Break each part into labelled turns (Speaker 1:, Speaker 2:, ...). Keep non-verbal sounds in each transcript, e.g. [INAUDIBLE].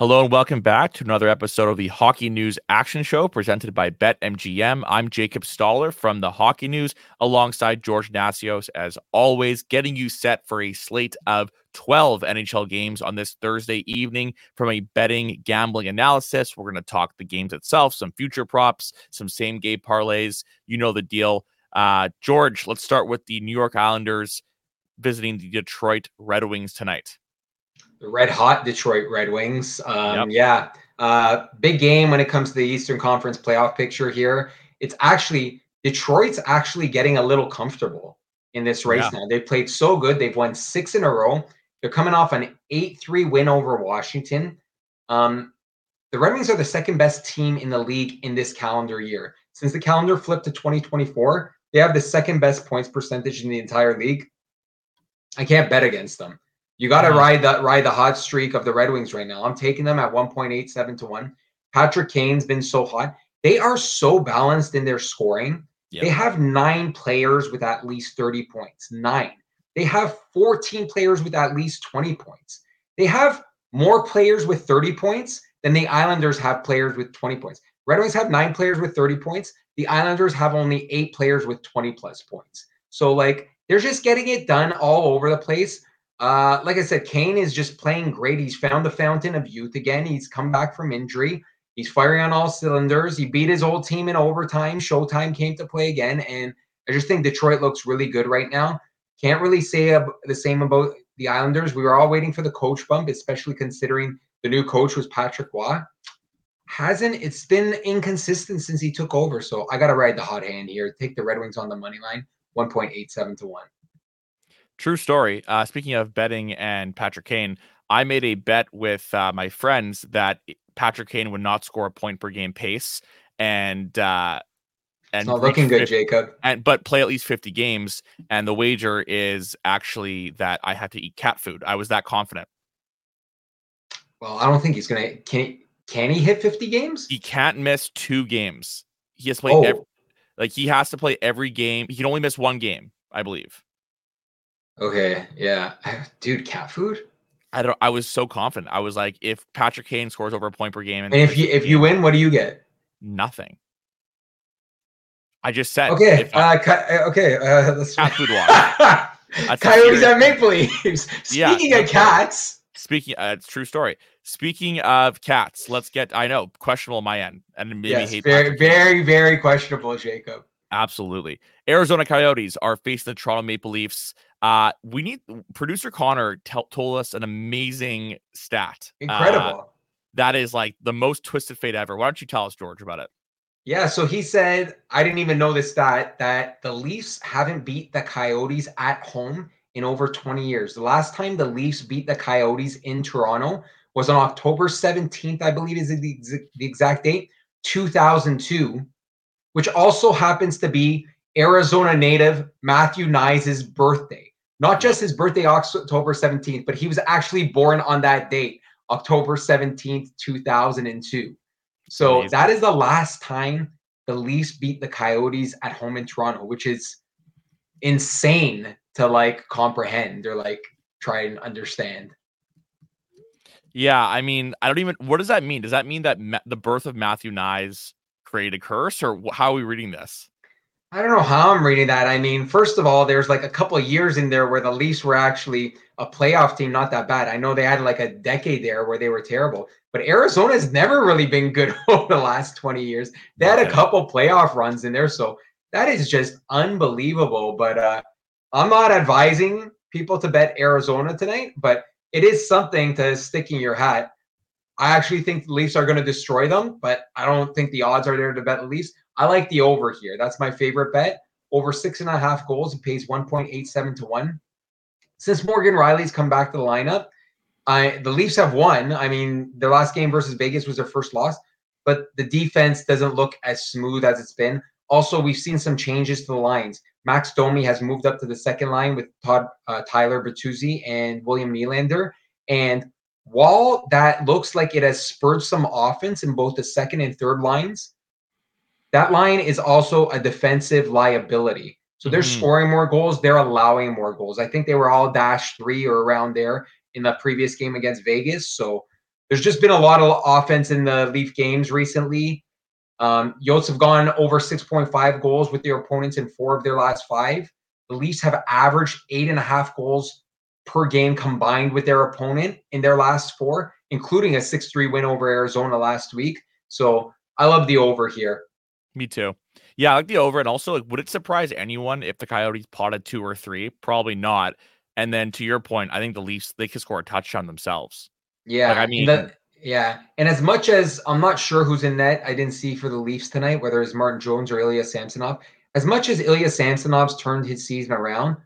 Speaker 1: Hello and welcome back to another episode of the Hockey News Action Show presented by BetMGM. I'm Jacob Stoller from the Hockey News alongside George Nassios, as always, getting you set for a slate of 12 NHL games on this Thursday evening from a betting gambling analysis. We're going to talk the games itself, some future props, some same game parlays. You know the deal. Uh, George, let's start with the New York Islanders visiting the Detroit Red Wings tonight
Speaker 2: the red hot Detroit Red Wings. Um, yep. Yeah, uh, big game when it comes to the Eastern Conference playoff picture here. It's actually Detroit's actually getting a little comfortable in this race yeah. now. They've played so good. They've won six in a row. They're coming off an 8 3 win over Washington. Um, the Red Wings are the second best team in the league in this calendar year. Since the calendar flipped to 2024, they have the second best points percentage in the entire league. I can't bet against them. You got to uh-huh. ride that ride the hot streak of the Red Wings right now. I'm taking them at 1.87 to 1. Patrick Kane's been so hot. They are so balanced in their scoring. Yep. They have 9 players with at least 30 points. 9. They have 14 players with at least 20 points. They have more players with 30 points than the Islanders have players with 20 points. Red Wings have 9 players with 30 points. The Islanders have only 8 players with 20 plus points. So like they're just getting it done all over the place. Uh, like I said, Kane is just playing great. He's found the fountain of youth again. He's come back from injury. He's firing on all cylinders. He beat his old team in overtime. Showtime came to play again. And I just think Detroit looks really good right now. Can't really say the same about the Islanders. We were all waiting for the coach bump, especially considering the new coach was Patrick Roy. Hasn't it's been inconsistent since he took over. So I gotta ride the hot hand here. Take the Red Wings on the money line, 1.87 to 1.
Speaker 1: True story. Uh, speaking of betting and Patrick Kane, I made a bet with uh, my friends that Patrick Kane would not score a point per game pace, and uh,
Speaker 2: and it's not looking 50, good, Jacob.
Speaker 1: And but play at least fifty games. And the wager is actually that I have to eat cat food. I was that confident.
Speaker 2: Well, I don't think he's gonna. Can he? Can he hit fifty games?
Speaker 1: He can't miss two games. He has played. Oh. Every, like he has to play every game. He can only miss one game, I believe.
Speaker 2: Okay, yeah, [LAUGHS] dude, cat food.
Speaker 1: I don't. I was so confident. I was like, if Patrick Kane scores over a point per game,
Speaker 2: and if you if you win, what do you get?
Speaker 1: Nothing. I just said.
Speaker 2: Okay. I, uh, uh, okay. Uh, [LAUGHS] let's
Speaker 1: cat food water. [LAUGHS]
Speaker 2: Coyotes at Maple Leafs. Speaking yeah, of cats.
Speaker 1: Speaking, uh, it's true story. Speaking of cats, let's get. I know questionable on my end, and maybe
Speaker 2: yes, hate very, very, very questionable, Jacob.
Speaker 1: Absolutely. Arizona Coyotes are facing the Toronto Maple Leafs. Uh, we need producer Connor t- told us an amazing stat.
Speaker 2: Incredible. Uh,
Speaker 1: that is like the most twisted fate ever. Why don't you tell us, George, about it?
Speaker 2: Yeah, so he said, I didn't even know this stat that the Leafs haven't beat the Coyotes at home in over 20 years. The last time the Leafs beat the Coyotes in Toronto was on October 17th, I believe is the, the exact date, 2002 which also happens to be Arizona native Matthew Knies' birthday. Not just his birthday, October 17th, but he was actually born on that date, October 17th, 2002. So Amazing. that is the last time the Leafs beat the Coyotes at home in Toronto, which is insane to like comprehend or like try and understand.
Speaker 1: Yeah, I mean, I don't even. What does that mean? Does that mean that ma- the birth of Matthew Knies create a curse, or how are we reading this?
Speaker 2: I don't know how I'm reading that. I mean, first of all, there's like a couple of years in there where the Leafs were actually a playoff team, not that bad. I know they had like a decade there where they were terrible, but Arizona's never really been good [LAUGHS] over the last 20 years. They had a couple playoff runs in there, so that is just unbelievable. But uh, I'm not advising people to bet Arizona tonight, but it is something to stick in your hat. I actually think the Leafs are going to destroy them, but I don't think the odds are there to bet the Leafs. I like the over here. That's my favorite bet. Over six and a half goals. It pays 1.87 to 1. Since Morgan Rielly's come back to the lineup, I the Leafs have won. I mean, their last game versus Vegas was their first loss, but the defense doesn't look as smooth as it's been. Also, we've seen some changes to the lines. Max Domi has moved up to the second line with Todd uh, Tyler Bertuzzi and William Nylander. And while that looks like it has spurred some offense in both the second and third lines, that line is also a defensive liability. So they're mm-hmm. scoring more goals, they're allowing more goals. I think they were all dash three or around there in the previous game against Vegas. So there's just been a lot of offense in the Leaf games recently. Um, Yotes have gone over 6.5 goals with their opponents in four of their last five. The Leafs have averaged eight and a half goals per game combined with their opponent in their last four, including a 6 3 win over Arizona last week. So I love the over here.
Speaker 1: Me too. Yeah, I like the over. And also, like, would it surprise anyone if the Coyotes potted two or three? Probably not. And then to your point, I think the Leafs they could score a touchdown themselves.
Speaker 2: Yeah, like, I mean, the, yeah. And as much as I'm not sure who's in net, I didn't see for the Leafs tonight whether it's Martin Jones or Ilya Samsonov. As much as Ilya Samsonov's turned his season around,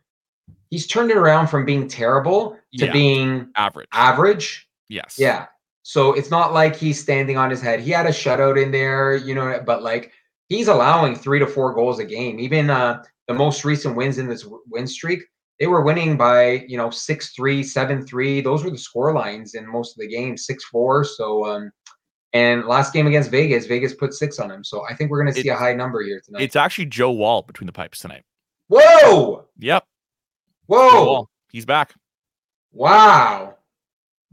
Speaker 2: he's turned it around from being terrible to yeah. being
Speaker 1: average.
Speaker 2: Average.
Speaker 1: Yes.
Speaker 2: Yeah. So it's not like he's standing on his head. He had a shutout in there, you know, but like he's allowing three to four goals a game. Even uh, the most recent wins in this win streak, they were winning by you know six three, seven three. Those were the score lines in most of the games, six four. So um, and last game against Vegas, Vegas put six on him. So I think we're going to see a high number here tonight.
Speaker 1: It's actually Joe Woll between the pipes tonight.
Speaker 2: Whoa!
Speaker 1: Yep.
Speaker 2: Whoa!
Speaker 1: He's back.
Speaker 2: Wow.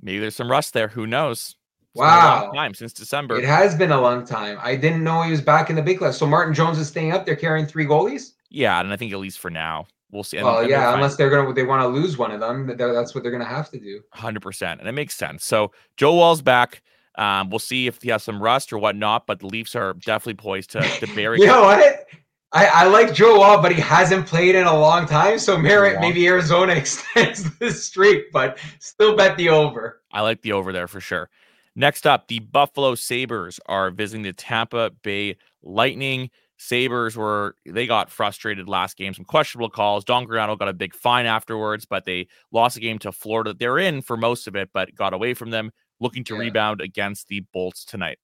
Speaker 1: Maybe there's some rust there. Who knows?
Speaker 2: Wow.
Speaker 1: time since December.
Speaker 2: It has been a long time. I didn't know he was back in the big class. So Martin Jones is staying up. They're carrying three goalies.
Speaker 1: Yeah, and I think at least for now, we'll see.
Speaker 2: Well, and, yeah, and unless they're gonna they want to lose one of them, that's what they're gonna have to do.
Speaker 1: Hundred percent, and it makes sense. So Joe Woll's back. Um, we'll see if he has some rust or whatnot, but the Leafs are definitely poised to, to [LAUGHS] bury.
Speaker 2: you know what? I, I like Joe Woll, but he hasn't played in a long time. So merit maybe Arizona [LAUGHS] extends the streak, but still bet the over.
Speaker 1: I like the over there for sure. Next up, the Buffalo Sabres are visiting the Tampa Bay Lightning. Sabres were they got frustrated last game, some questionable calls. Don Granato got a big fine afterwards, but they lost the game to Florida. They're in for most of it, but got away from them, looking to yeah. rebound against the Bolts tonight.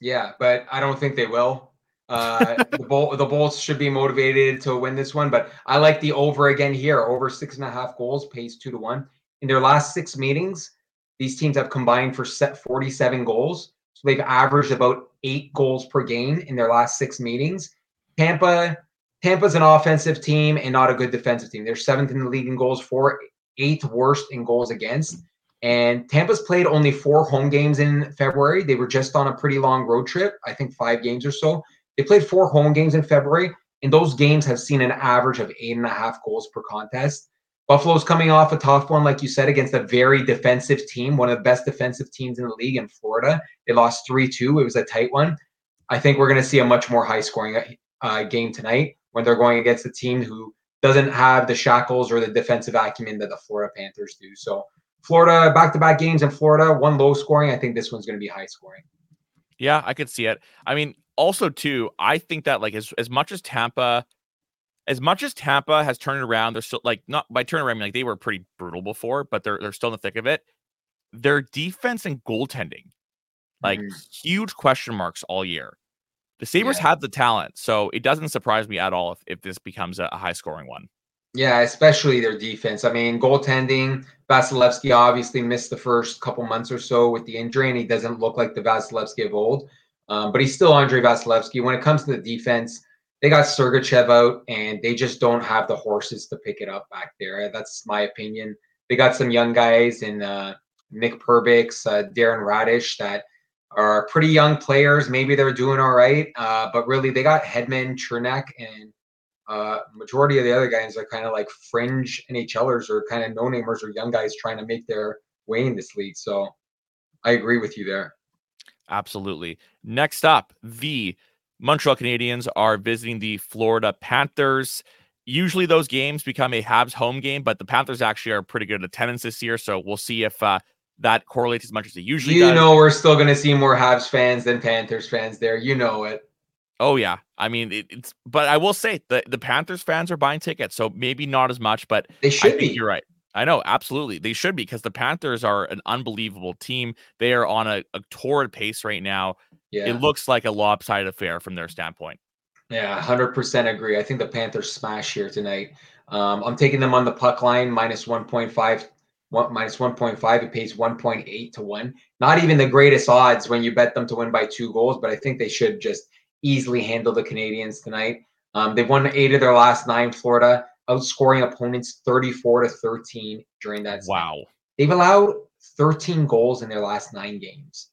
Speaker 2: Yeah, but I don't think they will. Uh, the, Bol- the Bolts should be motivated to win this one, but I like the over again here. Over six and a half goals, pays two to one. In their last six meetings, these teams have combined for set 47 goals. So they've averaged about eight goals per game in their last six meetings. Tampa, Tampa's an offensive team and not a good defensive team. They're seventh in the league in goals for, eighth worst in goals against. And Tampa's played only four home games in February. They were just on a pretty long road trip, I think five games or so. They played four home games in February, and those games have seen an average of eight and a half goals per contest. Buffalo's coming off a tough one, like you said, against a very defensive team, one of the best defensive teams in the league in Florida. They lost 3 2. It was a tight one. I think we're going to see a much more high scoring uh, game tonight when they're going against a team who doesn't have the shackles or the defensive acumen that the Florida Panthers do. So, Florida back to back games in Florida, one low scoring. I think this one's going to be high scoring.
Speaker 1: Yeah, I could see it. I mean, also too, I think that like as as much as Tampa, as much as Tampa has turned around, they're still like not by turn around, I mean, like they were pretty brutal before, but they're they're still in the thick of it. Their defense and goaltending, like mm-hmm. huge question marks all year. The Sabres yeah. have the talent, so it doesn't surprise me at all if, if this becomes a, a high scoring one.
Speaker 2: Yeah, especially their defense. I mean, goaltending, Vasilevskiy obviously missed the first couple months or so with the injury, and he doesn't look like the Vasilevskiy of old. Um, but he's still Andrei Vasilevskiy. When it comes to the defense, they got Sergachev out, and they just don't have the horses to pick it up back there. That's my opinion. They got some young guys in uh, Nick Perbix, uh, Darren Raddysh that are pretty young players. Maybe they're doing all right, uh, but really they got Hedman, Cernak, and uh, majority of the other guys are kind of like fringe NHLers or kind of no namers or young guys trying to make their way in this league. So I agree with you there.
Speaker 1: Absolutely. Next up, the Montreal Canadiens are visiting the Florida Panthers. Usually those games become a Habs home game, but the Panthers actually are pretty good attendance this year. So we'll see if uh, that correlates as much as it usually
Speaker 2: you
Speaker 1: does.
Speaker 2: You know, we're still going to see more Habs fans than Panthers fans there. You know it.
Speaker 1: Oh yeah, I mean it, it's. But I will say the the Panthers fans are buying tickets, so maybe not as much, but
Speaker 2: they should be.
Speaker 1: You're right. I know, absolutely. They should be because the Panthers are an unbelievable team. They are on a, a torrid pace right now. Yeah. It looks like a lopsided affair from their standpoint.
Speaker 2: Yeah, 100% agree. I think the Panthers smash here tonight. Um, I'm taking them on the puck line, minus 1.5. One, minus 1.5 it pays 1.8 to 1 not even the greatest odds when you bet them to win by two goals but i think they should just easily handle the Canadians tonight um, they've won eight of their last nine florida outscoring opponents 34 to 13 during that.
Speaker 1: Wow.
Speaker 2: they've allowed 13 goals in their last nine games.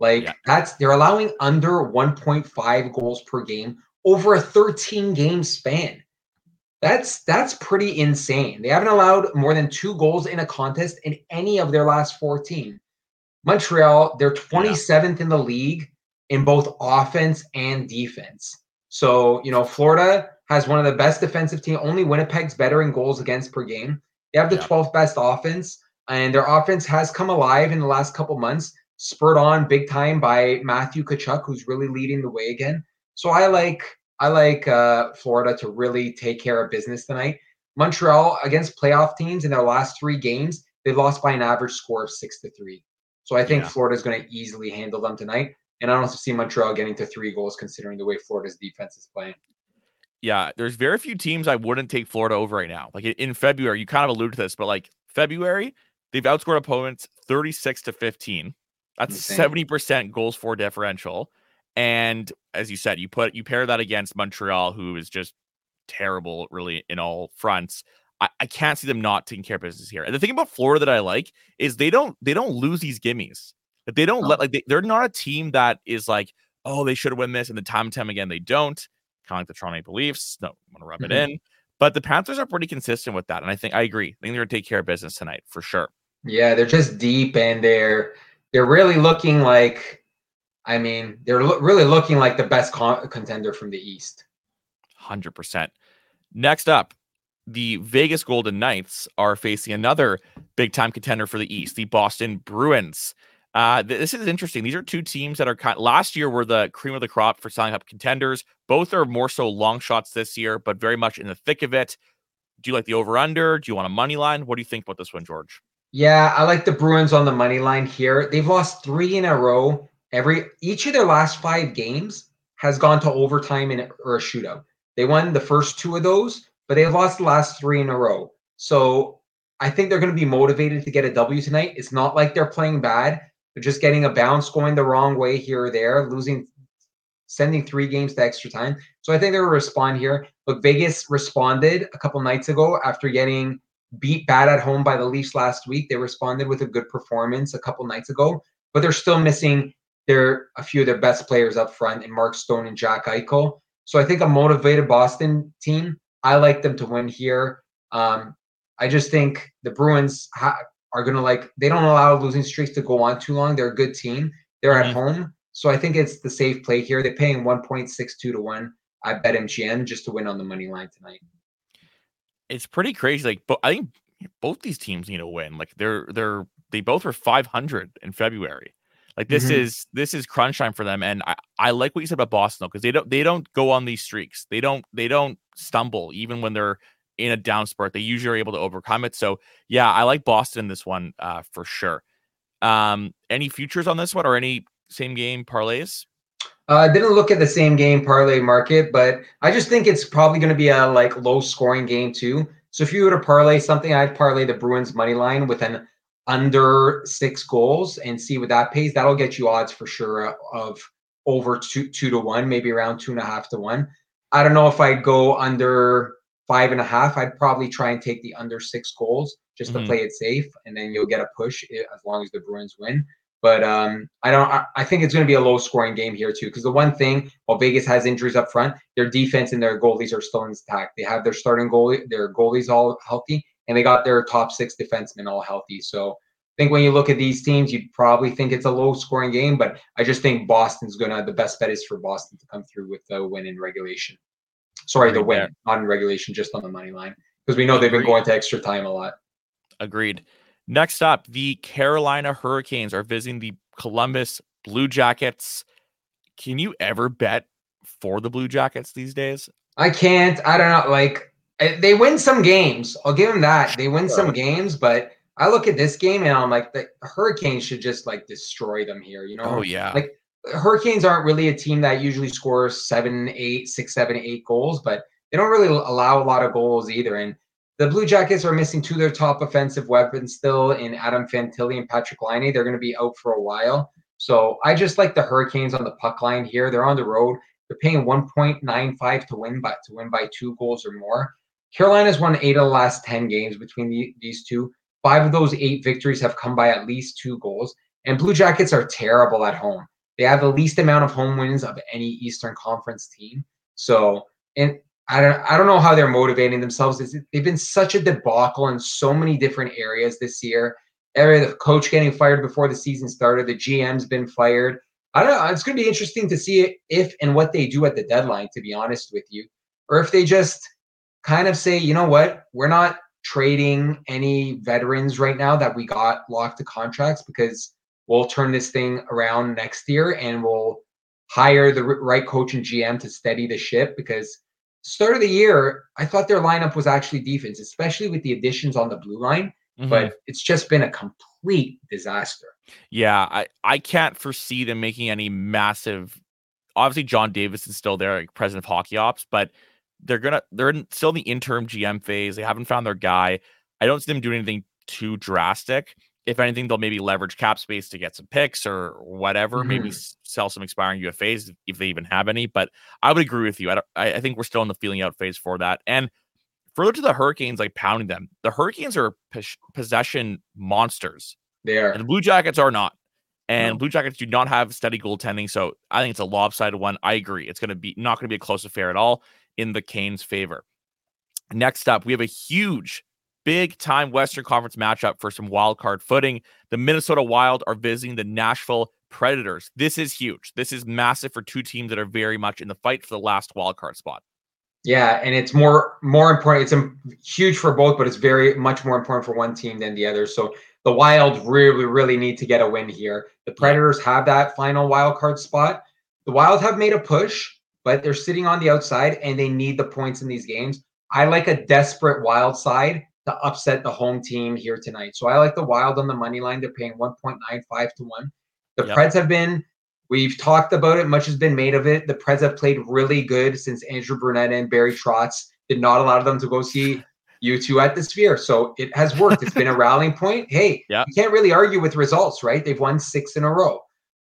Speaker 2: Like yeah. that's they're allowing under 1.5 goals per game over a 13 game span. That's that's pretty insane. They haven't allowed more than two goals in a contest in any of their last 14. Montreal, they're 27th yeah. in the league in both offense and defense. So, you know, Florida has one of the best defensive team. Only Winnipeg's better in goals against per game. They have the yeah. 12th best offense, and their offense has come alive in the last couple months, spurred on big time by Matthew Tkachuk, who's really leading the way again. So I like I like uh, Florida to really take care of business tonight. Montreal against playoff teams in their last three games, they've lost by an average score of six to three. So I think yeah. is going to easily handle them tonight. And I don't see Montreal getting to three goals considering the way Florida's defense is playing.
Speaker 1: Yeah, there's very few teams I wouldn't take Florida over right now. Like in February, you kind of alluded to this, but like February, they've outscored opponents 36 to 15. That's 70% goals for differential. And as you said, you put you pair that against Montreal, who is just terrible, really, in all fronts. I, I can't see them not taking care of business here. And the thing about Florida that I like is they don't they don't lose these gimmies. That they don't oh. let like they, they're not a team that is like, oh, they should have won this, and the time and time again they don't. Kind of like the Toronto Maple Leafs. No, want to rub mm-hmm. it in. But the Panthers are pretty consistent with that. And I think I agree. I think they're gonna take care of business tonight for sure.
Speaker 2: Yeah, they're just deep and they're they're really looking like I mean, they're lo- really looking like the best con- contender from the East.
Speaker 1: 100%. Next up, the Vegas Golden Knights are facing another big time contender for the East, the Boston Bruins. Uh, this is interesting. These are two teams that are kind. Last year were the cream of the crop for selling up contenders. Both are more so long shots this year, but very much in the thick of it. Do you like the over under? Do you want a money line? What do you think about this one, George?
Speaker 2: Yeah, I like the Bruins on the money line here. They've lost three in a row every each of their last five games has gone to overtime in, or a shootout. They won the first two of those, but they've lost the last three in a row. So I think they're going to be motivated to get a W tonight. It's not like they're playing bad. They're just getting a bounce going the wrong way here or there, losing, sending three games to extra time. So I think they'll respond here. Look, Vegas responded a couple nights ago after getting beat bad at home by the Leafs last week. They responded with a good performance a couple nights ago, but they're still missing they're a few of their best players up front in Mark Stone and Jack Eichel. So I think a motivated Boston team, I like them to win here. Um, I just think the Bruins ha- are going to like, they don't allow losing streaks to go on too long. They're a good team. They're mm-hmm. at home. So I think it's the safe play here. They're paying 1.62 to 1 I bet MGM just to win on the money line tonight.
Speaker 1: It's pretty crazy. Like, but I think both these teams need a win. Like they're they're they both were 500 in February. Like this mm-hmm. is this is crunch time for them, and I, I like what you said about Boston though, because they don't they don't go on these streaks. They don't they don't stumble even when they're in a down spurt. They usually are able to overcome it. So yeah, I like Boston in this one uh, for sure. Um, any futures on this one or any same game parlays?
Speaker 2: Uh, I uh, didn't look at the same game parlay market, but I just think it's probably going to be a like low scoring game too. So if you were to parlay something, I'd parlay the Bruins money line with an under six goals and see what that pays. That'll get you odds for sure of over two two to one, maybe around two and a half to one. I don't know if I'd go under five and a half. I'd probably try and take the under six goals just mm-hmm. to play it safe, and then you'll get a push as long as the Bruins win. But um, I don't. I, I think it's going to be a low scoring game here too. Because the one thing, while Vegas has injuries up front, their defense and their goalies are still intact. They have their starting goalie, their goalies all healthy, and they got their top six defensemen all healthy. So I think when you look at these teams, you'd probably think it's a low scoring game, but I just think Boston's gonna the best bet is for Boston to come through with the win in regulation. Sorry, the win, not in regulation, just on the money line. Because we know they've been going to extra time a lot.
Speaker 1: Agreed. Next up, the Carolina Hurricanes are visiting the Columbus Blue Jackets. Can you ever bet for the Blue Jackets these days?
Speaker 2: I can't. I don't know. Like Eh, they win some games. I'll give them that. They win some games, but I look at this game and I'm like, the Hurricanes should just like destroy them here. You know?
Speaker 1: Oh yeah.
Speaker 2: Like Hurricanes aren't really a team that usually scores seven, eight, six, seven, eight goals, but they don't really allow a lot of goals either. And the Blue Jackets are missing two of their top offensive weapons still in Adam Fantilli and Patrick Laine. They're going to be out for a while. So I just like the Hurricanes on the puck line here. They're on the road. They're paying 1.95 to win by to win by two goals or more. Carolina's won eight of the last 10 games between the, these two. Five of those eight victories have come by at least two goals. And Blue Jackets are terrible at home. They have the least amount of home wins of any Eastern Conference team. So, and I don't, I don't know how they're motivating themselves. They've been such a debacle in so many different areas this year. Area the coach getting fired before the season started. The GM's been fired. I don't know. It's going to be interesting to see if and what they do at the deadline. To be honest with you, or if they just kind of say, you know what, we're not trading any veterans right now that we got locked to contracts because we'll turn this thing around next year and we'll hire the right coach and GM to steady the ship because start of the year, I thought their lineup was actually defense, especially with the additions on the blue line. Mm-hmm. But it's just been a complete disaster.
Speaker 1: Yeah, I, I can't foresee them making any massive. Obviously, John Davis is still there, like president of hockey ops, but they're gonna they're in, still in the interim GM phase. They haven't found their guy. I don't see them doing anything too drastic. If anything, they'll maybe leverage cap space to get some picks or whatever. Mm-hmm. Maybe sell some expiring UFAs if they even have any. But I would agree with you. I, I, I think we're still in the feeling out phase for that. And further to the Hurricanes, like pounding them, the Hurricanes are possession monsters.
Speaker 2: They are.
Speaker 1: And the Blue Jackets are not. And no. Blue Jackets do not have steady goaltending. So I think it's a lopsided one. I agree. It's going to be not going to be a close affair at all in the Canes' favor. Next up, we have a huge, big time Western Conference matchup for some wild card footing. The Minnesota Wild are visiting the Nashville Predators. This is huge. This is massive for two teams that are very much in the fight for the last wild card spot.
Speaker 2: Yeah, and it's more more important. It's huge for both, but it's very much more important for one team than the other. So the Wild really, really need to get a win here. The Predators have that final wild card spot. The Wild have made a push but they're sitting on the outside and they need the points in these games. I like a desperate wild side to upset the home team here tonight. So I like the wild on the money line. They're paying 1.95 to 1. The yep. Preds have been, we've talked about it, much has been made of it. The Preds have played really good since Andrew Brunette and Barry Trotz did not allow them to go see U2 at the Sphere. So it has worked. It's been a [LAUGHS] rallying point. Hey, yep. you can't really argue with results, right? They've won six in a row.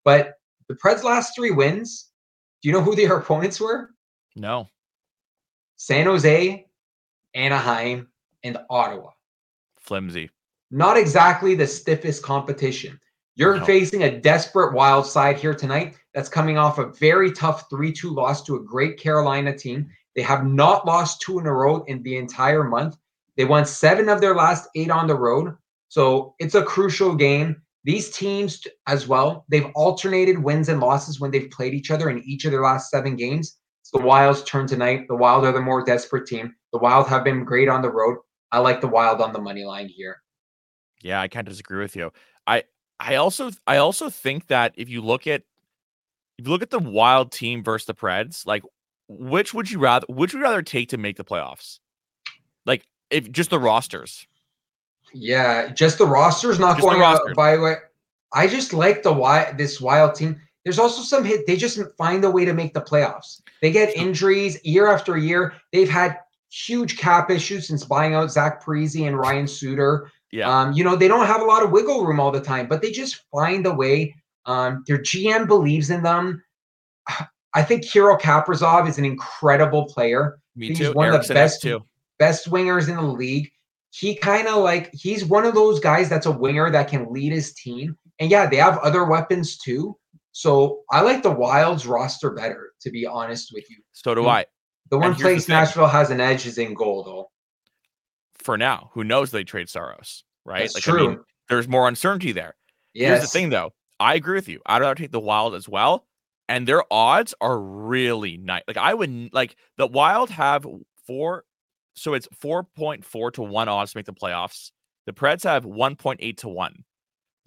Speaker 2: But the Preds' last three wins, do you know who their [LAUGHS] opponents were?
Speaker 1: No.
Speaker 2: San Jose, Anaheim, and Ottawa.
Speaker 1: Flimsy.
Speaker 2: Not exactly the stiffest competition. You're no. facing a desperate wild side here tonight that's coming off a very tough 3 2 loss to a great Carolina team. They have not lost two in a row in the entire month. They won seven of their last eight on the road. So it's a crucial game. These teams as well, they've alternated wins and losses when they've played each other in each of their last seven games. It's the Wild's turn tonight. The Wild are the more desperate team. The Wild have been great on the road. I like the Wild on the money line here.
Speaker 1: Yeah, I can't disagree with you. I I also I also think that if you look at if you look at the Wild team versus the Preds, like which would you rather which would you rather take to make the playoffs? Like if just the rosters.
Speaker 2: Yeah, just the roster's not just going roster. by way. I just like the why this wild team. There's also some hit. They just find a way to make the playoffs. They get injuries year after year. They've had huge cap issues since buying out Zach Parise and Ryan Suter. Yeah. Um, you know, they don't have a lot of wiggle room all the time, but they just find a way. Um, their GM believes in them. [SIGHS] I think Kirill Kaprizov is an incredible player.
Speaker 1: Me He's too.
Speaker 2: one
Speaker 1: Eriksson
Speaker 2: of the best best wingers in the league he kind of like he's one of those guys that's a winger that can lead his team. And yeah, they have other weapons too. So I like the Wilds roster better, to be honest with you.
Speaker 1: So do I.
Speaker 2: The one place the Nashville has an edge is in goal, though.
Speaker 1: For now, who knows they trade Saros, right?
Speaker 2: That's like, true. I mean,
Speaker 1: there's more uncertainty there. Yes. Here's the thing, though. I agree with you. I'd rather take the Wild as well, and their odds are really nice. Like I would like the Wild have four so it's 4.4 to 1 odds to make the playoffs. The Preds have 1.8 to 1.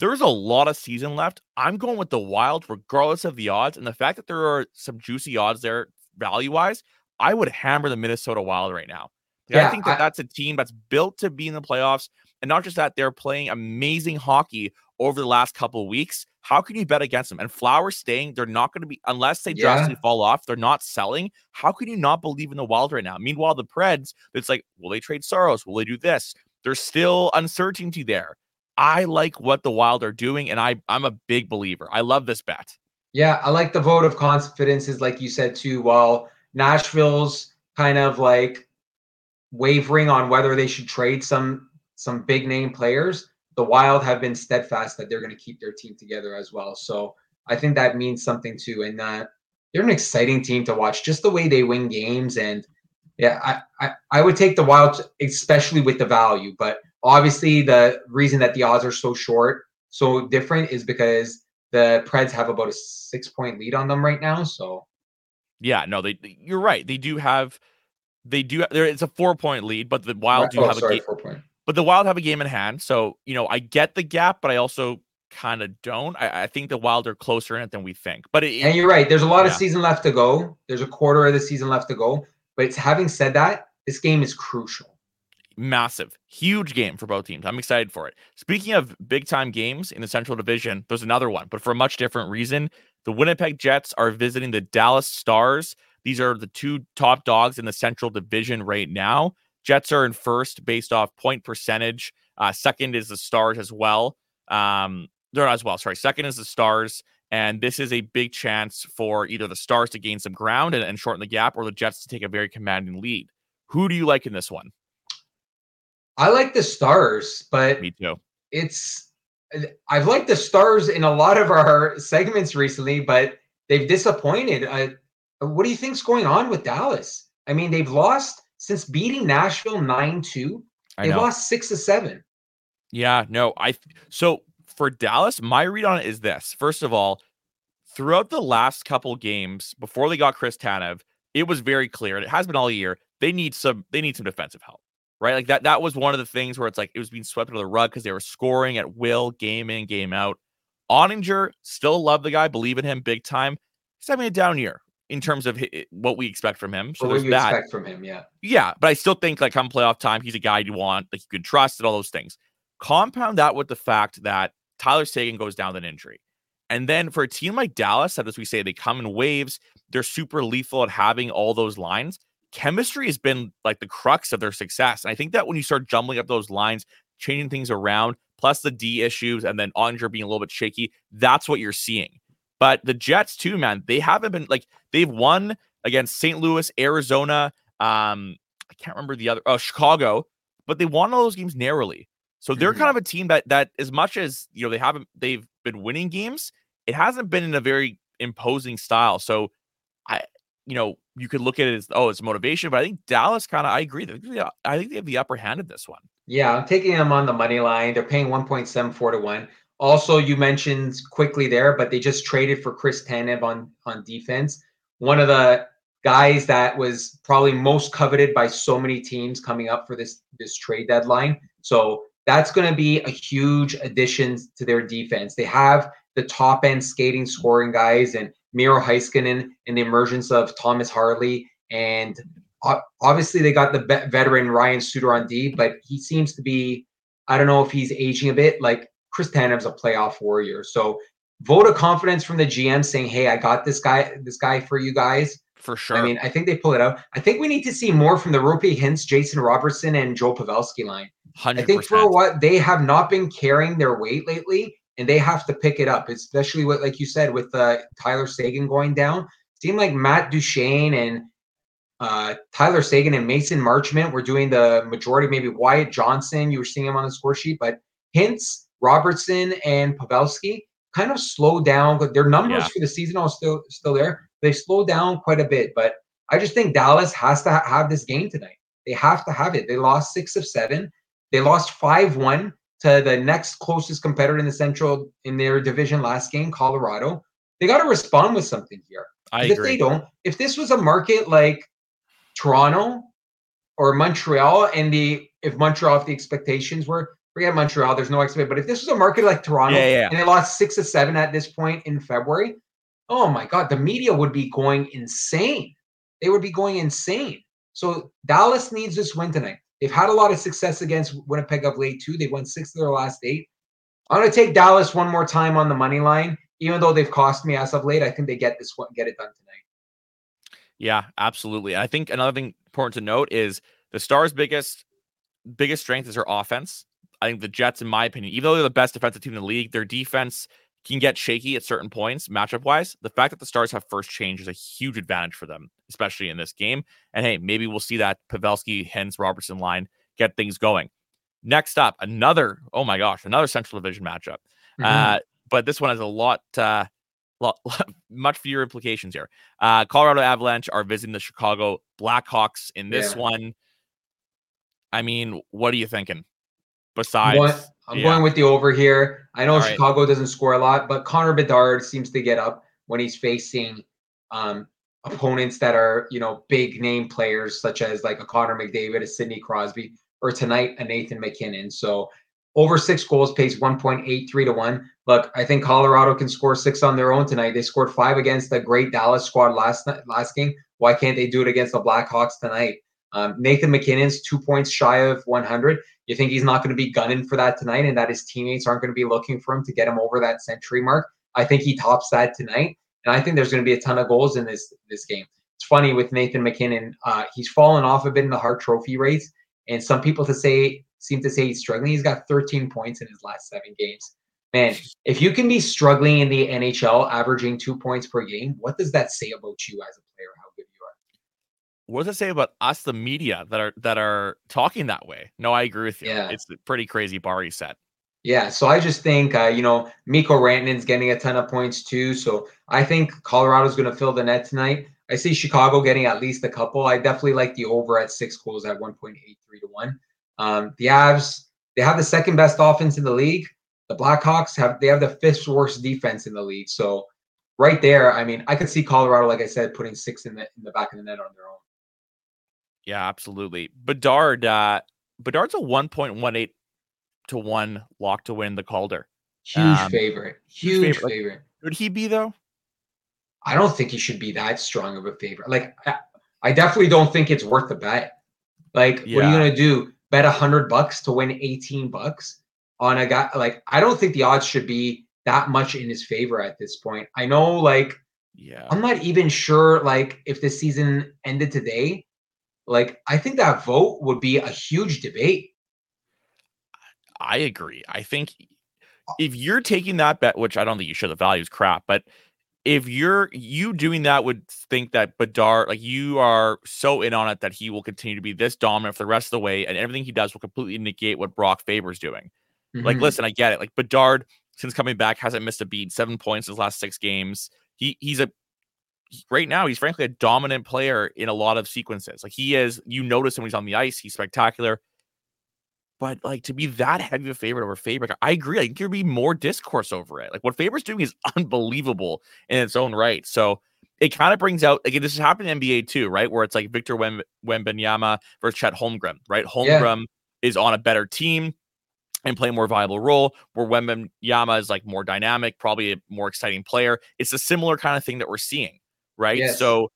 Speaker 1: There's a lot of season left. I'm going with the Wild, regardless of the odds. And the fact that there are some juicy odds there value wise, I would hammer the Minnesota Wild right now. Yeah, I think that I, that's a team that's built to be in the playoffs. And not just that, they're playing amazing hockey over the last couple of weeks. How can you bet against them? And Flowers staying, they're not going to be, unless they yeah. drastically fall off, they're not selling. How can you not believe in the Wild right now? Meanwhile, the Preds, it's like, will they trade Saros? Will they do this? There's still uncertainty there. I like what the Wild are doing, and I, I'm a big believer. I love this bet.
Speaker 2: Yeah, I like the vote of confidence, is like you said too. While Nashville's kind of like wavering on whether they should trade some some big name players, the Wild have been steadfast that they're going to keep their team together as well. So I think that means something too. And uh, they're an exciting team to watch, just the way they win games. And yeah, I, I, I would take the Wild, especially with the value. But obviously, the reason that the odds are so short, so different, is because the Preds have about a six point lead on them right now. So
Speaker 1: yeah, no, they you're right. They do have they do there it's a four point lead, but the Wild do
Speaker 2: oh,
Speaker 1: have
Speaker 2: sorry,
Speaker 1: a
Speaker 2: four point.
Speaker 1: But the Wild have a game in hand. So, you know, I get the gap, but I also kind of don't. I, I, think the Wild are closer in it than we think. But it,
Speaker 2: and you're right. There's a lot yeah. of season left to go. There's a quarter of the season left to go. But it's having said that, this game is crucial.
Speaker 1: Massive, huge game for both teams. I'm excited for it. Speaking of big time games in the Central Division, there's another one, but for a much different reason. The Winnipeg Jets are visiting the Dallas Stars. These are the two top dogs in the Central Division right now. Jets are in first based off point percentage. Uh, second is the Stars as well. Um, they're not as well. Sorry. Second is the Stars. And this is a big chance for either the Stars to gain some ground and, and shorten the gap or the Jets to take a very commanding lead. Who do you like in this one?
Speaker 2: I like the Stars, but
Speaker 1: me too.
Speaker 2: It's I've liked the Stars in a lot of our segments recently, but they've disappointed. I, what do you think's going on with Dallas? I mean, they've lost since beating Nashville 9-2. They lost 6 to 7.
Speaker 1: Yeah, no, I so for Dallas, my read on it is this. First of all, throughout the last couple games before they got Chris Tanev, it was very clear, and it has been all year, they need some they need some defensive help. Right? Like that that was one of the things where it's like it was being swept under the rug because they were scoring at will, game in, game out. Oettinger, still love the guy, believe in him big time. He's having a down year in terms of what we expect from him. So
Speaker 2: what
Speaker 1: there's that.
Speaker 2: expect from him, yeah.
Speaker 1: Yeah, but I still think like come playoff time, he's a guy you want, like you can trust and all those things. Compound that with the fact that Tyler Seguin goes down with an injury. And then for a team like Dallas, that as we say, they come in waves. They're super lethal at having all those lines. Chemistry has been like the crux of their success. And I think that when you start jumbling up those lines, changing things around, plus the D issues, and then Oettinger being a little bit shaky, that's what you're seeing. But the Jets, too, man, they haven't been like they've won against St. Louis, Arizona. Um, I can't remember the other, oh, Chicago, but they won all those games narrowly. So they're mm-hmm. kind of a team that that as much as you know they haven't they've been winning games, it hasn't been in a very imposing style. So I you know you could look at it as oh it's motivation, but I think Dallas kind of I agree. I think they have the upper hand in this one.
Speaker 2: Yeah, I'm taking them on the money line. They're paying 1.74 to one. Also, you mentioned quickly there, but they just traded for Chris Tanev on on defense. One of the guys that was probably most coveted by so many teams coming up for this this trade deadline. So that's going to be a huge addition to their defense. They have the top end skating scoring guys and Miro Heiskanen and the emergence of Thomas Harley. And obviously, they got the veteran Ryan Suter on D, but he seems to be, I don't know if he's aging a bit. Like Chris Tanev's a playoff warrior. So vote of confidence from the GM saying, "Hey, I got this guy, this guy for you guys."
Speaker 1: For sure.
Speaker 2: I mean, I think they pull it out. I think we need to see more from the Roope Hintz, Jason Robertson, and Joe Pavelski line.
Speaker 1: 100%.
Speaker 2: I think for what they have not been carrying their weight lately, and they have to pick it up, especially with, like you said, with uh, Tyler Seguin going down. Seemed like Matt Duchene and uh, Tyler Seguin and Mason Marchment were doing the majority. Maybe Wyatt Johnston, you were seeing him on the score sheet, but Hintz Robertson and Pavelski kind of slowed down. But their numbers yeah. for the season are still still there. They slowed down quite a bit, but I just think Dallas has to ha- have this game tonight. They have to have it. They lost six of seven. They lost five one to the next closest competitor in the Central in their division last game, Colorado. They got to respond with something here.
Speaker 1: I
Speaker 2: if they don't, if this was a market like Toronto or Montreal, and the if Montreal, if the expectations were forget Montreal, there's no expectation. But if this was a market like Toronto
Speaker 1: yeah, yeah.
Speaker 2: and they lost six to seven at this point in February, oh my God, the media would be going insane. They would be going insane. So Dallas needs this win tonight. They've had a lot of success against Winnipeg of late too. They've won six of their last eight. I'm going to take Dallas one more time on the money line, even though they've cost me as of late. I think they get this one, get it done tonight.
Speaker 1: Yeah, absolutely. I think another thing important to note is the Stars' biggest biggest strength is their offense. I think the Jets, in my opinion, even though they're the best defensive team in the league, their defense can get shaky at certain points, matchup wise. The fact that the Stars have first change is a huge advantage for them, especially in this game. And hey, maybe we'll see that Pavelski, Hintz, Robertson line get things going. Next up, another, oh my gosh, another Central Division matchup. Mm-hmm. Uh, but this one has a lot, uh, lot, [LAUGHS] much fewer implications here. Uh, Colorado Avalanche are visiting the Chicago Blackhawks in this yeah. one. I mean, what are you thinking? Besides,
Speaker 2: I'm, going, I'm yeah. going with the over here. I know All Chicago right. doesn't score a lot, but Connor Bedard seems to get up when he's facing um, opponents that are, you know, big name players such as like a Connor McDavid, a Sidney Crosby, or tonight a Nathan MacKinnon. So over six goals pays 1.83 to 1. Look, I think Colorado can score six on their own tonight. They scored five against the great Dallas squad last night, last game. Why can't they do it against the Blackhawks tonight? Um, Nathan MacKinnon's two points shy of 100. You think he's not going to be gunning for that tonight and that his teammates aren't going to be looking for him to get him over that century mark? I think he tops that tonight. And I think there's going to be a ton of goals in this this game. It's funny with Nathan MacKinnon. Uh, he's fallen off a bit in the Hart Trophy race, and some people to say seem to say he's struggling. He's got 13 points in his last seven games. Man, if you can be struggling in the NHL, averaging two points per game, what does that say about you as a player? How good you are?
Speaker 1: What does it say about us, the media, that are that are talking that way? No, I agree with you.
Speaker 2: Yeah.
Speaker 1: It's a pretty crazy bar he set.
Speaker 2: Yeah, so I just think uh, you know Mikko Rantanen's getting a ton of points too. So I think Colorado's going to fill the net tonight. I see Chicago getting at least a couple. I definitely like the over at six goals at 1.83 to one. Um, the Avs they have the second best offense in the league. The Blackhawks have they have the fifth worst defense in the league. So right there, I mean, I could see Colorado, like I said, putting six in the in the back of the net on their own.
Speaker 1: Yeah, absolutely. Bedard, uh, Bedard's a 1.18 to one lock to win the Calder.
Speaker 2: Huge um, favorite. Huge favorite. favorite.
Speaker 1: Would he be though?
Speaker 2: I don't think he should be that strong of a favorite. Like I, I definitely don't think it's worth the bet. Like, yeah. what are you gonna do? Bet a hundred bucks to win 18 bucks on a guy like I don't think the odds should be that much in his favor at this point. I know like
Speaker 1: yeah.
Speaker 2: I'm not even sure like if the season ended today, like I think that vote would be a huge debate.
Speaker 1: I agree. I think uh if you're taking that bet, which I don't think you should, the value is crap, but if you're you doing that would think that Bedard, like you are so in on it that he will continue to be this dominant for the rest of the way, and everything he does will completely negate what Brock Faber's doing. Mm-hmm. Like, listen, I get it. Like Bedard, since coming back, hasn't missed a beat, seven points in his last six games. He he's a right now, he's frankly a dominant player in a lot of sequences. Like he is, you notice him when he's on the ice, he's spectacular. But like to be that heavy of a favorite over Faber, I agree. I think there'd be more discourse over it. Like what Faber's doing is [LAUGHS] unbelievable in its own right. So it kind of brings out again. This has happened in NBA too, right? Where it's like Victor Wem- Wembanyama versus Chet Holmgren, right? Holmgren yeah. is on a better team and play a more viable role. Where Wembanyama is like more dynamic, probably a more exciting player. It's a similar kind of thing that we're seeing, right?
Speaker 2: Yes.
Speaker 1: So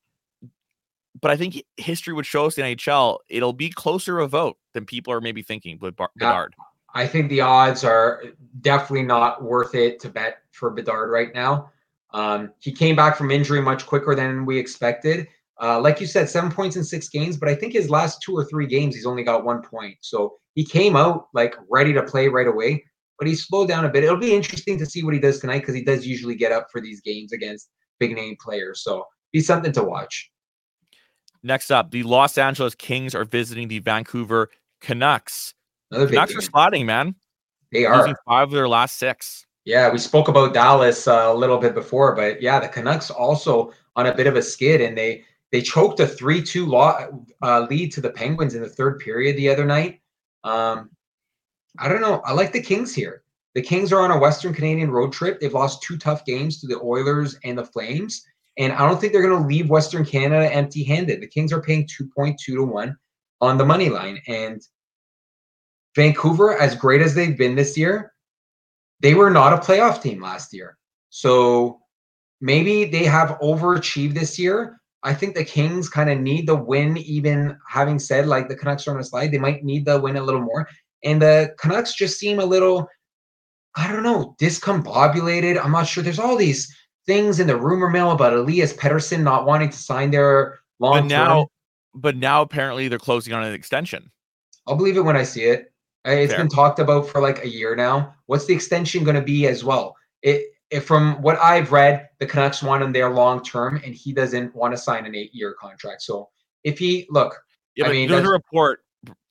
Speaker 1: but I think history would show us the NHL it'll be closer a vote than people are maybe thinking with Bar- Bedard.
Speaker 2: I think the odds are definitely not worth it to bet for Bedard right now. Um, he came back from injury much quicker than we expected. Uh, like you said, seven points in six games, but I think his last two or three games, he's only got one point. So he came out like ready to play right away, but he slowed down a bit. It'll be interesting to see what he does tonight because he does usually get up for these games against big name players. So be something to watch.
Speaker 1: Next up, the Los Angeles Kings are visiting the Vancouver Canucks. Another Canucks are sliding, man.
Speaker 2: They are
Speaker 1: losing five of their last six.
Speaker 2: Yeah, we spoke about Dallas uh, a little bit before, but yeah, the Canucks also on a bit of a skid, and they they choked a three-two law, uh, lead to the Penguins in the third period the other night. Um, I don't know. I like the Kings here. The Kings are on a Western Canadian road trip. They've lost two tough games to the Oilers and the Flames. And I don't think they're going to leave Western Canada empty handed. The Kings are paying 2.2 to 1 on the money line. And Vancouver, as great as they've been this year, they were not a playoff team last year. So maybe they have overachieved this year. I think the Kings kind of need the win, even having said like the Canucks are on a slide, they might need the win a little more. And the Canucks just seem a little, I don't know, discombobulated. I'm not sure. There's all these things in the rumor mill about Elias Pettersson not wanting to sign their long
Speaker 1: but now, but now apparently they're closing on an extension.
Speaker 2: I'll believe it when I see it. Uh, it's Fair. been talked about for like a year now. What's the extension going to be as well? It, if from what I've read, the Canucks want him there long term, and he doesn't want to sign an eight year contract. So if he look,
Speaker 1: yeah, I mean, there's a report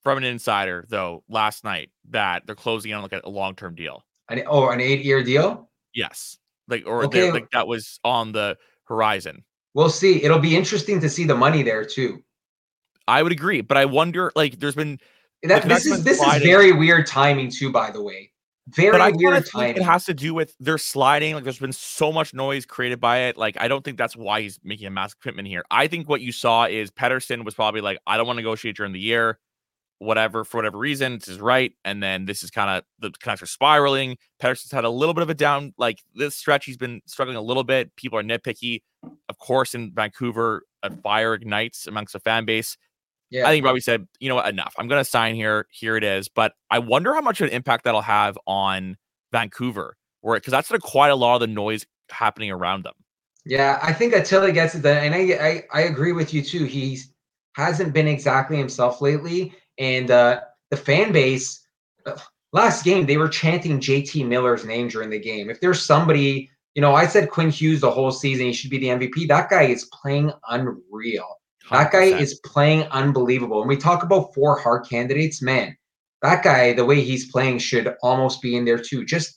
Speaker 1: from an insider though last night that they're closing on like a long term deal.
Speaker 2: An, oh, an eight year deal?
Speaker 1: Yes, like or okay. like that was on the horizon.
Speaker 2: We'll see. It'll be interesting to see the money there too.
Speaker 1: I would agree, but I wonder. Like, there's been
Speaker 2: that this is this sliding. is very weird timing too. By the way, very but I weird timing.
Speaker 1: It has to do with they're sliding. Like, there's been so much noise created by it. Like, I don't think that's why he's making a massive commitment here. I think what you saw is Pettersson was probably like, I don't want to negotiate during the year whatever for whatever reason this is right and then this is kind of the connector spiraling. Pettersson's had a little bit of a down like this stretch he's been struggling a little bit. People are nitpicky of course in Vancouver a fire ignites amongst the fan base. Yeah. I think Robbie said you know what? Enough. I'm gonna sign here. Here it is. But I wonder how much of an impact that'll have on Vancouver where because that's quite a lot of the noise happening around them.
Speaker 2: Yeah I think until he gets it and I, I I agree with you too. He's hasn't been exactly himself lately and uh, the fan base, uh, last game, they were chanting JT Miller's name during the game. If there's somebody, you know, I said Quinn Hughes the whole season, he should be the MVP. That guy is playing unreal. 100%. That guy is playing unbelievable. And we talk about four hard candidates, man. That guy, the way he's playing, should almost be in there too. Just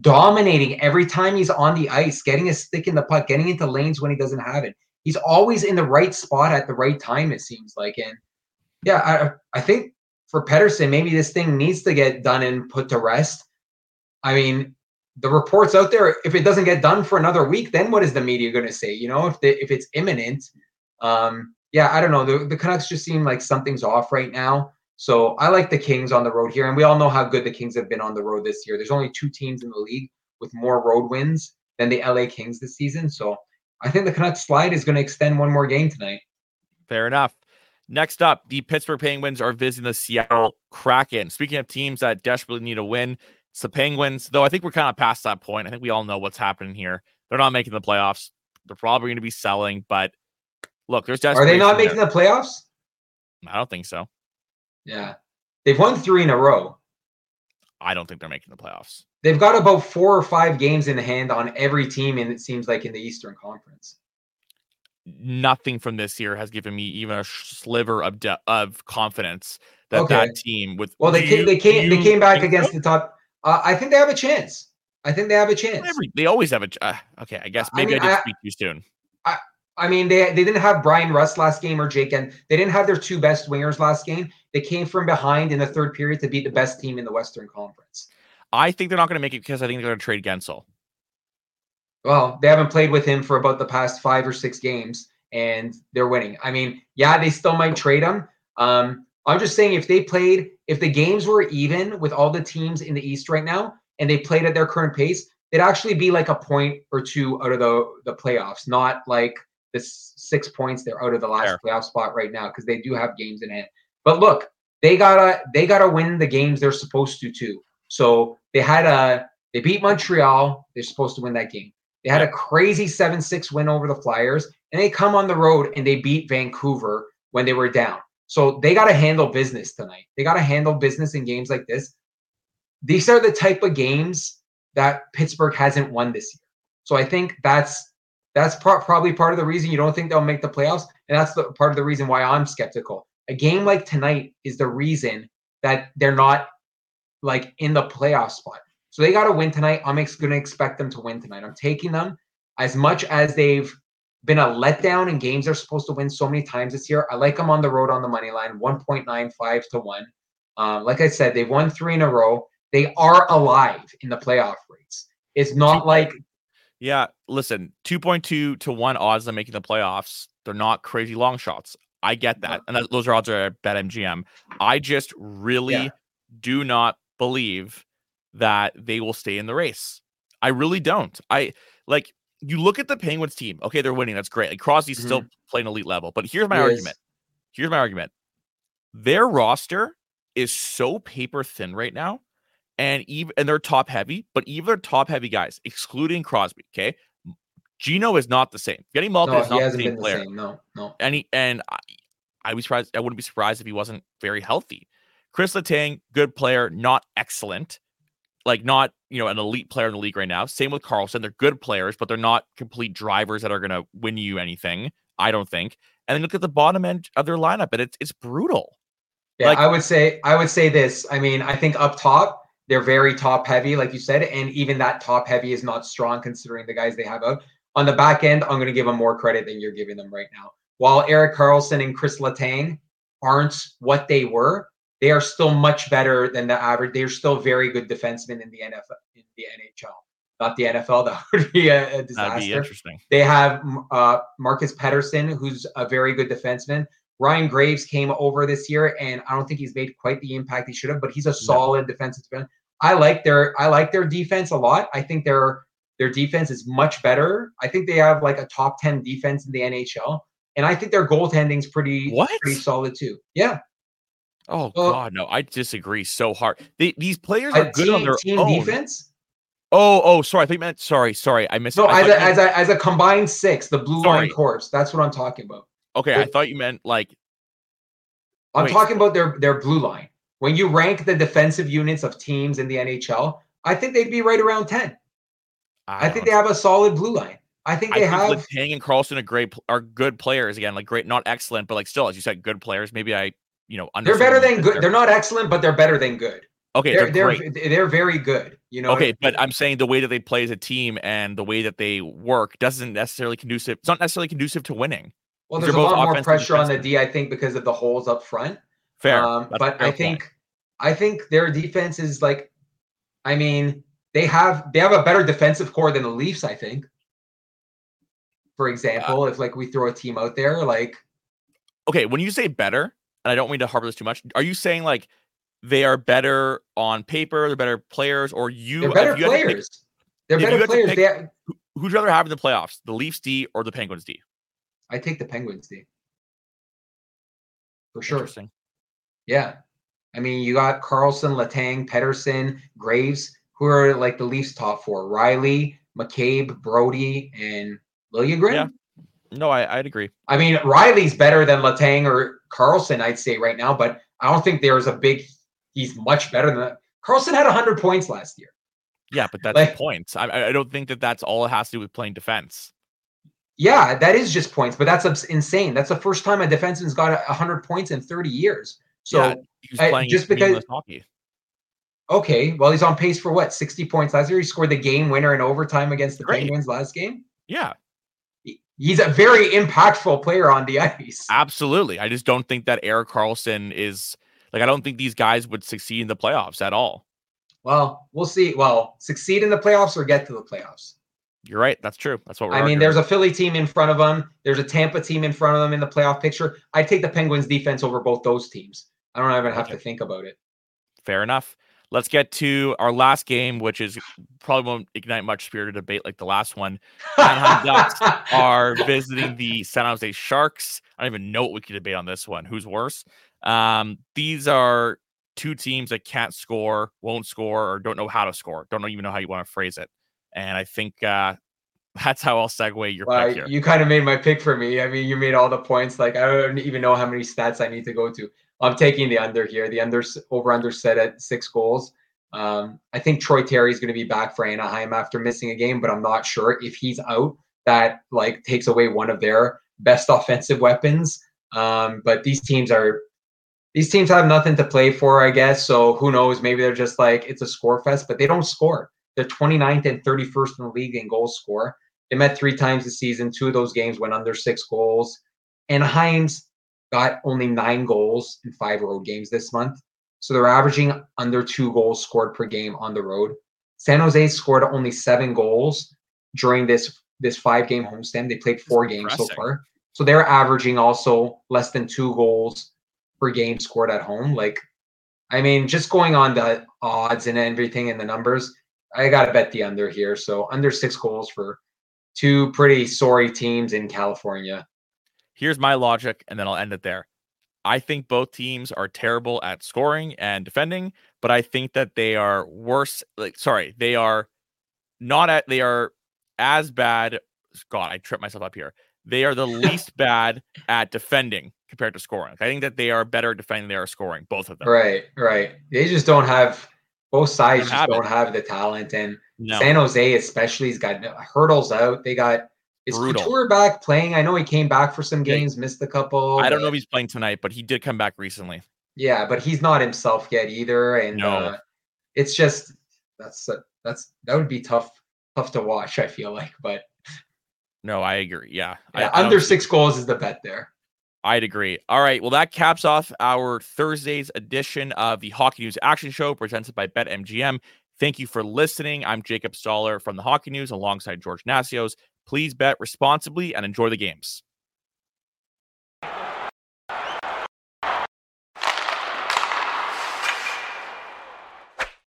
Speaker 2: dominating every time he's on the ice, getting a stick in the puck, getting into lanes when he doesn't have it. He's always in the right spot at the right time, it seems like. And yeah, I I think for Pettersson, maybe this thing needs to get done and put to rest. I mean, the reports out there, if it doesn't get done for another week, then what is the media going to say? You know, if the, if it's imminent, um, yeah, I don't know. The, the Canucks just seem like something's off right now. So I like the Kings on the road here, and we all know how good the Kings have been on the road this year. There's only two teams in the league with more road wins than the LA Kings this season. So I think the Canucks slide is going to extend one more game tonight.
Speaker 1: Fair enough. Next up, the Pittsburgh Penguins are visiting the Seattle Kraken. Speaking of teams that desperately need a win, it's the Penguins, though I think we're kind of past that point. I think we all know what's happening here. They're not making the playoffs. They're probably going to be selling, but look, there's
Speaker 2: Are they not making there. the playoffs?
Speaker 1: I don't think so.
Speaker 2: Yeah. They've won three in a row.
Speaker 1: I don't think they're making the playoffs.
Speaker 2: They've got about four or five games in hand on every team, and it seems like in the Eastern Conference
Speaker 1: nothing from this year has given me even a sliver of de- of confidence that okay. that team with
Speaker 2: well they you, came they came they came back against the top. Uh, I think they have a chance. I think they have a chance.
Speaker 1: Every, they always have a. Uh, okay, I guess maybe I, mean, I did I, speak too soon.
Speaker 2: I I mean they they didn't have Bryan Rust last game or Jake and they didn't have their two best wingers last game. They came from behind in the third period to beat the best team in the Western Conference.
Speaker 1: I think they're not going to make it because I think they're going to trade Guentzel.
Speaker 2: Well, they haven't played with him for about the past five or six games, and they're winning. I mean, yeah, they still might trade him. Um, I'm just saying if they played, if the games were even with all the teams in the East right now, and they played at their current pace, it'd actually be like a point or two out of the the playoffs, not like the six points they're out of the last Fair. playoff spot right now because they do have games in hand. But look, they gotta they gotta win the games they're supposed to too. So they had a they beat Montreal. They're supposed to win that game. They had a crazy 7 6 win over the Flyers, and they come on the road and they beat Vancouver when they were down. So they got to handle business tonight. They got to handle business in games like this. These are the type of games that Pittsburgh hasn't won this year. So I think that's that's pro- probably part of the reason you don't think they'll make the playoffs, and that's the part of the reason why I'm skeptical. A game like tonight is the reason that they're not like in the playoff spot. So they got to win tonight. I'm ex- going to expect them to win tonight. I'm taking them as much as they've been a letdown in games they're supposed to win so many times this year. I like them on the road on the money line, 1.95 to 1. Um, like I said, they've won three in a row. They are alive in the playoff rates. It's not like.
Speaker 1: Yeah, listen, 2.2 to 1 odds on making the playoffs. They're not crazy long shots. I get that. And that, those are odds are at BetMGM. I just really yeah. do not believe that they will stay in the race. I really don't. I like you look at the Penguins team. Okay, they're winning. That's great. Like Crosby's mm-hmm. still playing elite level. But here's my he argument. Is. Here's my argument. Their roster is so paper thin right now, and even and they're top heavy. But even their top heavy guys, excluding Crosby, okay, Geno is not the same. Getting Malkin no, is not the same player. The same.
Speaker 2: No, no.
Speaker 1: And he, and I, I was surprised. I wouldn't be surprised if he wasn't very healthy. Chris Letang, good player, not excellent like not you know an elite player in the league right now. Same with Karlsson, They're good players, but they're not complete drivers that are going to win you anything. I don't think. And then look at the bottom end of their lineup, and it's it's brutal.
Speaker 2: Yeah, like, I would say I would say this. I mean, I think up top they're very top heavy, like you said, and even that top heavy is not strong considering the guys they have out. On the back end, I'm going to give them more credit than you're giving them right now. While Erik Karlsson and Chris Letang aren't what they were, they are still much better than the average. They're still very good defensemen in the NFL, in the NHL, not the NFL. That would be a, a disaster. That'd be
Speaker 1: interesting.
Speaker 2: They have uh, Marcus Pettersson, who's a very good defenseman. Ryan Graves came over this year, and I don't think he's made quite the impact he should have, but he's a solid defensive defense. I like their I like their defense a lot. I think their their defense is much better. I think they have like a top 10 defense in the NHL. And I think their goaltending's pretty
Speaker 1: what?
Speaker 2: pretty solid too. Yeah.
Speaker 1: Oh God, no! I disagree so hard. They, these players are good
Speaker 2: team,
Speaker 1: on their own.
Speaker 2: defense.
Speaker 1: Oh, oh, sorry. I think meant sorry, sorry. I missed.
Speaker 2: No,
Speaker 1: I
Speaker 2: as a, as a as a combined six, the blue sorry. line corps. That's what I'm talking about.
Speaker 1: Okay, I thought you meant like.
Speaker 2: I'm wait. talking about their their blue line. When you rank the defensive units of teams in the NHL, I think they'd be right around ten. I, I think they have a solid blue line. I think they I think
Speaker 1: have. Letang and Karlsson are great, are good players again. Like great, not excellent, but like still, as you said, good players. Maybe I you know,
Speaker 2: they're better than good. They're not excellent, but they're better than good.
Speaker 1: Okay,
Speaker 2: they're they're, they're, they're very good. You know.
Speaker 1: Okay, but I'm saying the way that they play as a team and the way that they work doesn't necessarily conducive. It's not necessarily conducive to winning.
Speaker 2: Well, there's a lot more pressure on the D, I think, because of the holes up front.
Speaker 1: Fair,
Speaker 2: um, but fair I think point. I think their defense is like, I mean, they have they have a better defensive corps than the Leafs. I think. For example, uh, if like we throw a team out there, like.
Speaker 1: Okay, when you say better, and I don't mean to harbor this too much. Are you saying like they are better on paper, they're better players, or you?
Speaker 2: They're better you players. Pick, they're better players. Pick, have,
Speaker 1: who'd you rather have in the playoffs, the Leafs D or the Penguins D?
Speaker 2: I take the Penguins D. For sure. Yeah. I mean, you got Karlsson, Letang, Pettersson, Graves, who are like the Leafs top four. Rielly, McCabe, Brodie, and Liljegren. Yeah.
Speaker 1: No, I, I'd agree.
Speaker 2: I mean, Rielly's better than Letang or Karlsson, I'd say right now, but I don't think there's a big. He's much better than that. Karlsson had 100 points last year.
Speaker 1: Yeah, but that's like, points. I, I don't think that that's all it has to do with playing defense.
Speaker 2: Yeah, that is just points, but that's insane. That's the first time a defenseman's got 100 points in 30 years. So yeah,
Speaker 1: he's uh, playing just because hockey.
Speaker 2: Okay, well, he's on pace for what 60 points last year. He scored the game winner in overtime against the Great. Penguins last game.
Speaker 1: Yeah,
Speaker 2: he's a very impactful player on the ice.
Speaker 1: Absolutely. I just don't think that Erik Karlsson is like I don't think these guys would succeed in the playoffs at all.
Speaker 2: Well, we'll see. Well, succeed in the playoffs or get to the playoffs.
Speaker 1: You're right. That's true. That's what
Speaker 2: I mean. There's a Philly team in front of them. There's a Tampa team in front of them in the playoff picture. I take the Penguins defense over both those teams. I don't even have okay. to think about it.
Speaker 1: Fair enough. Let's get to our last game, which is probably won't ignite much spirited debate like the last one. Anaheim Ducks [LAUGHS] are visiting the San Jose Sharks. I don't even know what we could debate on this one. Who's worse? Um, these are two teams that can't score, won't score, or don't know how to score. Don't even know how you want to phrase it. And I think uh, [LAUGHS] that's how I'll segue your well, pick here.
Speaker 2: You kind of made my pick for me. I mean, you made all the points. Like I don't even know how many stats I need to go to. I'm taking the under here. The under over under set at six goals. Um, I think Troy Terry is going to be back for Anaheim after missing a game, but I'm not sure if he's out. That like takes away one of their best offensive weapons. Um, but these teams are these teams have nothing to play for, I guess. So who knows? Maybe they're just like it's a score fest, but they don't score. They're 29th and 31st in the league in goal score. They met three times this season. Two of those games went under six goals. And Anaheim's got only nine goals in five road games this month. So they're averaging under two goals scored per game on the road. San Jose scored only seven goals during this this five game homestand. They played four games so far. So they're averaging also less than two goals per game scored at home. Like, I mean, just going on the odds and everything and the numbers, I got to bet the under here. So under six goals for two pretty sorry teams in California.
Speaker 1: Here's my logic, and then I'll end it there. I think both teams are terrible at scoring and defending, but I think that they are worse. Like, sorry, they are not at, they are as bad. God, I tripped myself up here. They are the [LAUGHS] least bad at defending compared to scoring. I think that they are better at defending than they are scoring, both of them.
Speaker 2: Right, right. They just don't have, both sides just don't have the talent. And no. San Jose, especially, has got hurdles out. They got is Brutal. Couture back playing? I know he came back for some games, missed a couple.
Speaker 1: I don't know if he's playing tonight, but he did come back recently.
Speaker 2: Yeah, but he's not himself yet either, and
Speaker 1: no.
Speaker 2: uh, it's just that's uh, that's that would be tough tough to watch. I feel like, but
Speaker 1: no, I agree. Yeah,
Speaker 2: yeah
Speaker 1: I,
Speaker 2: under six goals is the bet there.
Speaker 1: I'd agree. All right. Well, that caps off our Thursday's edition of the Hockey News Action Show presented by BetMGM. Thank you for listening. I'm Jacob Stoller from the Hockey News alongside George Nassios. Please bet responsibly and enjoy the games.